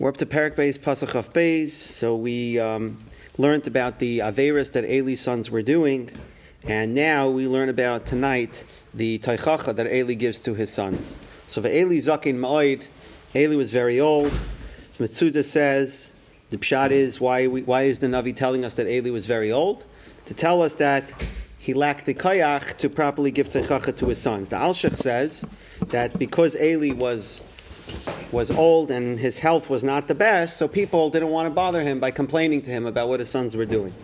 We're up to Parak Beis Pasach of Beis. So we um, learned about the Averis that Eli's sons were doing, and now we learn about tonight the Taichacha that Eli gives to his sons. So for Eli Zakin Ma'oid, Eli was very old. Mitsuda says the pshat is why we, why is the Navi telling us that Eli was very old? To tell us that he lacked the kayach to properly give Taichacha to his sons. The Alshich says that because Eli was was old and his health was not the best, so people didn't want to bother him by complaining to him about what his sons were doing.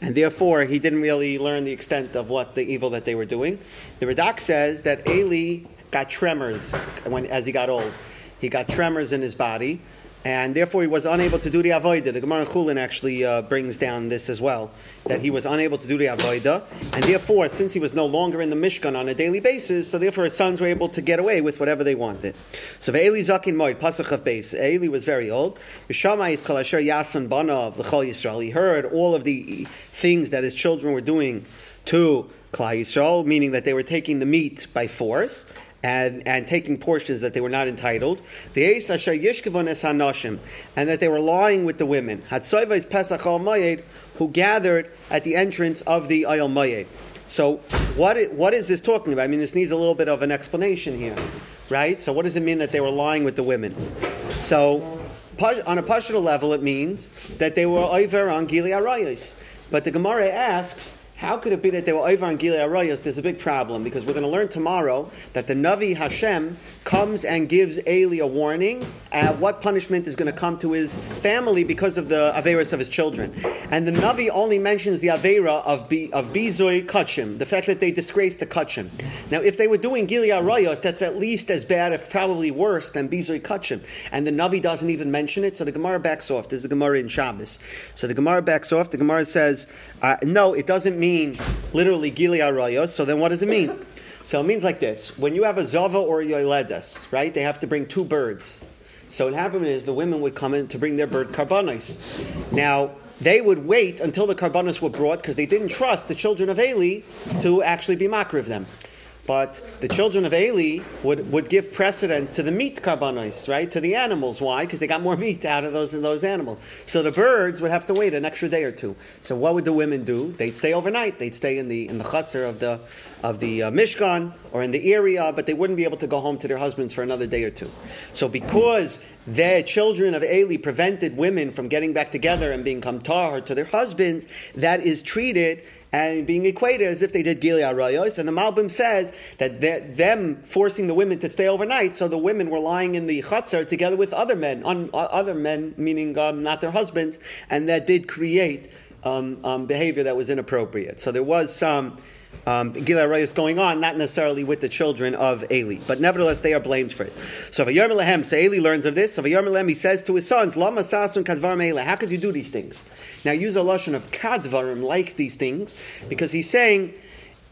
And therefore, he didn't really learn the extent of what the evil that they were doing. The Radak says that Eli got tremors when, as he got old. He got tremors in his body, and therefore he was unable to do the avodah. The Gemara in Chulin actually uh, brings down this as well, that he was unable to do the avodah, and therefore, since he was no longer in the Mishkan on a daily basis, so therefore his sons were able to get away with whatever they wanted. So Eli Zakin Moed Pasach of Beis, Eli was very old. Vishamai is Kol Asher Yasan Bana of L'chol Yisrael. He heard all of the things that his children were doing to Klal Yisrael, meaning that they were taking the meat by force and, and taking portions that they were not entitled. And that they were lying with the women. Who gathered at the entrance of the Ohel Moed. So, what, what is this talking about? I mean, this needs a little bit of an explanation here, right? So, what does it mean that they were lying with the women? So, on a partial level, it means that they were over on Gili Arayos. But the Gemara asks, how could it be that they were over on Gilui Arayos? There's a big problem because we're going to learn tomorrow that the Navi Hashem comes and gives Eli a warning at what punishment is going to come to his family because of the Averas of his children. And the Navi only mentions the Avera of, B, of Bizoi Kachim, the fact that they disgraced the Kachim. Now, if they were doing Gilui Arayos, that's at least as bad, if probably worse, than Bizoi Kachim. And the Navi doesn't even mention it, so the Gemara backs off. This is the Gemara in Shabbos. So the Gemara backs off. The Gemara says, uh, no, it doesn't mean mean literally Gili Arayos, so then what does it mean? So it means like this. When you have a Zava or a Yoledes, right, they have to bring two birds. So what happened is the women would come in to bring their bird karbanis. Now, they would wait until the karbanis were brought because they didn't trust the children of Eli to actually be makriv them. But the children of Eli would, would give precedence to the meat karbanos, right? To the animals. Why? Because they got more meat out of those those animals. So the birds would have to wait an extra day or two. So what would the women do? They'd stay overnight. They'd stay in the in the chutzner of the of the uh, Mishkan or in the area, but they wouldn't be able to go home to their husbands for another day or two. So because the children of Eli prevented women from getting back together and being kamtar to their husbands, that is treated and being equated as if they did Gilui Rayos. And the Malbim says that them forcing the women to stay overnight, so the women were lying in the chutzner together with other men, un, other men meaning um, not their husbands, and that did create um, um, behavior that was inappropriate. So there was some um, is going on, not necessarily with the children of Eli, but nevertheless they are blamed for it. So Vayarm Lehem, so Eli learns of this. So Vayarm Lehem, he says to his sons, Lama Sasun Kadvarim Eli, how could you do these things? Now use a lotion of Kadvarim, like these things, because he's saying,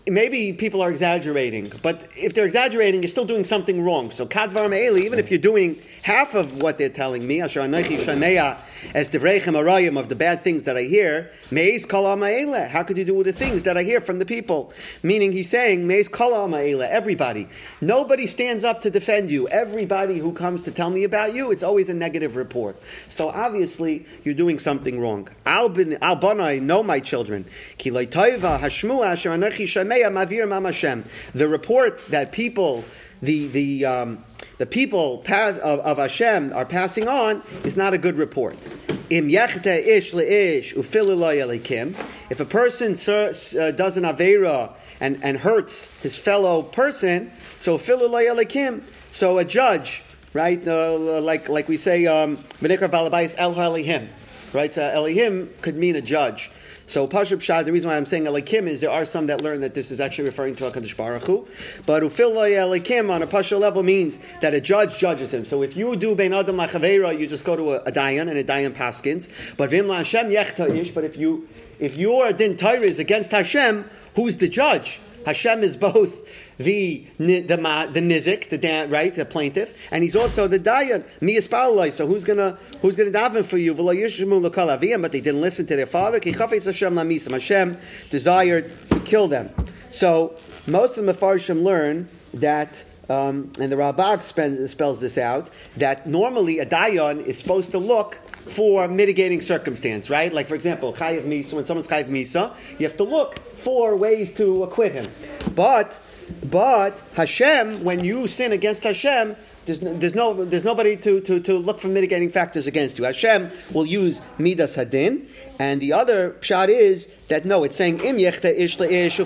maybe people are exaggerating, but if they're exaggerating, you're still doing something wrong. So kadvar me'eli, even if you're doing half of what they're telling me, asher anoichi shameya as devreichem arayim of the bad things that I hear, meis kala ma'ele. How could you do with the things that I hear from the people? Meaning he's saying, meis kala ma'ele, everybody. Nobody stands up to defend you. Everybody who comes to tell me about you, it's always a negative report. So obviously, you're doing something wrong. Al banai know my children. The report that people, the, the, um, the people pass, of, of Hashem are passing on is not a good report. Im ish If a person uh, does an avera and, and hurts his fellow person, so. So a judge, right? Uh, like like we say, um, right? So elihim could mean a judge. So Pashup Shah, the reason why I'm saying Elikim is there are some that learn that this is actually referring to HaKadosh Baruch Hu. But Ufil Elikim on a Pasha level means that a judge judges him. So if you do Bein Adam Lachavera, you just go to a, a Dayan and a Dayan Paskins. But Vim Hashem Ish, but if you if your din Torah is against Hashem, who's the judge? Hashem is both the the the nizik, the dan, right, the plaintiff, and he's also the dayan. Mi So who's gonna who's gonna daven for you? But they didn't listen to their father. Hashem desired to kill them. So most of the Mefarshim learn that um, and the spend, spells this out, that normally a dayan is supposed to look for mitigating circumstance, right? Like, for example, chayiv misa, when someone's chayiv misa, you have to look for ways to acquit him. But, but Hashem, when you sin against Hashem, there's no, there's no there's nobody to, to, to look for mitigating factors against you. Hashem will use midas hadin, and the other shot is that no, it's saying im yechta ish ish.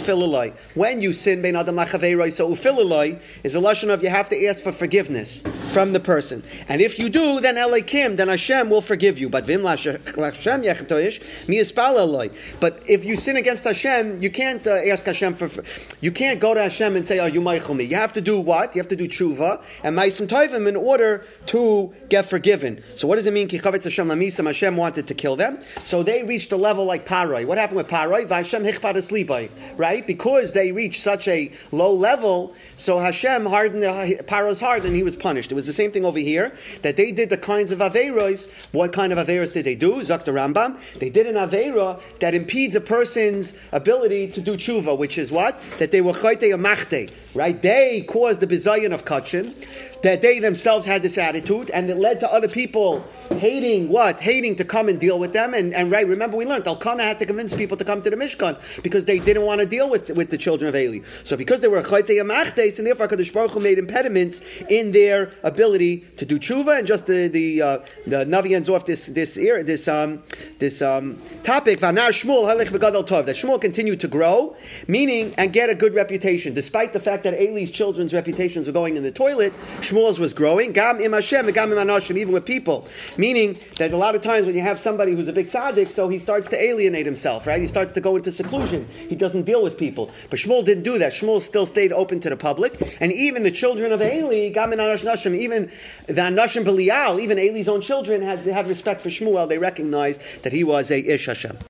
When you sin bein adam lachaveiroi, so ufilalai is a lashon of you have to ask for forgiveness from the person, and if you do, then elikim, then Hashem will forgive you. But vim Hashem yechta ish mi But if you sin against Hashem, you can't uh, ask Hashem for, for, you can't go to Hashem and say, "Oh, you meichel me." You have to do what? You have to do tshuva and ma'asim toivim in order to get forgiven. So what does it mean? Ki Hashem lamisam. Hashem wanted to kill them, so they reached a level like Paroi. What happened with Paroi? Vashem hichpar right? Because they reached such a low level, so Hashem hardened Paro's heart and he was punished. It was the same thing over here that they did the kinds of averos. What kind of averos did they do? Zakta Rambam. They did an avera that impedes a person's ability to do tshuva, which is what that they were chayte amachte, right? They caused the bizayon of kachin that they themselves had this attitude, and it led to other people hating what? Hating to come and deal with them. And, and right, remember we learned Elkanah had to convince people to come to the Mishkan because they didn't want to deal with, with the children of Eli. So because they were Chayte Yamachtes, and therefore Kadosh Baruch Hu made impediments in their ability to do tshuva. And just the the, uh, the Navi ends off this this era, this um, this um, topic. Vanar Shmuel Halech V'Gadol Tov. That Shmuel continued to grow, meaning and get a good reputation, despite the fact that Eli's children's reputations were going in the toilet. Shmuel's was growing. Gam im Hashem, gam im Anoshim, even with people. Meaning that a lot of times when you have somebody who's a big tzaddik, so he starts to alienate himself, right? He starts to go into seclusion. He doesn't deal with people. But Shmuel didn't do that. Shmuel still stayed open to the public. And even the children of Eli, gam im Anoshim, even the Anoshim Belial, even Eli's own children had, had respect for Shmuel. They recognized that he was a Ish Hashem.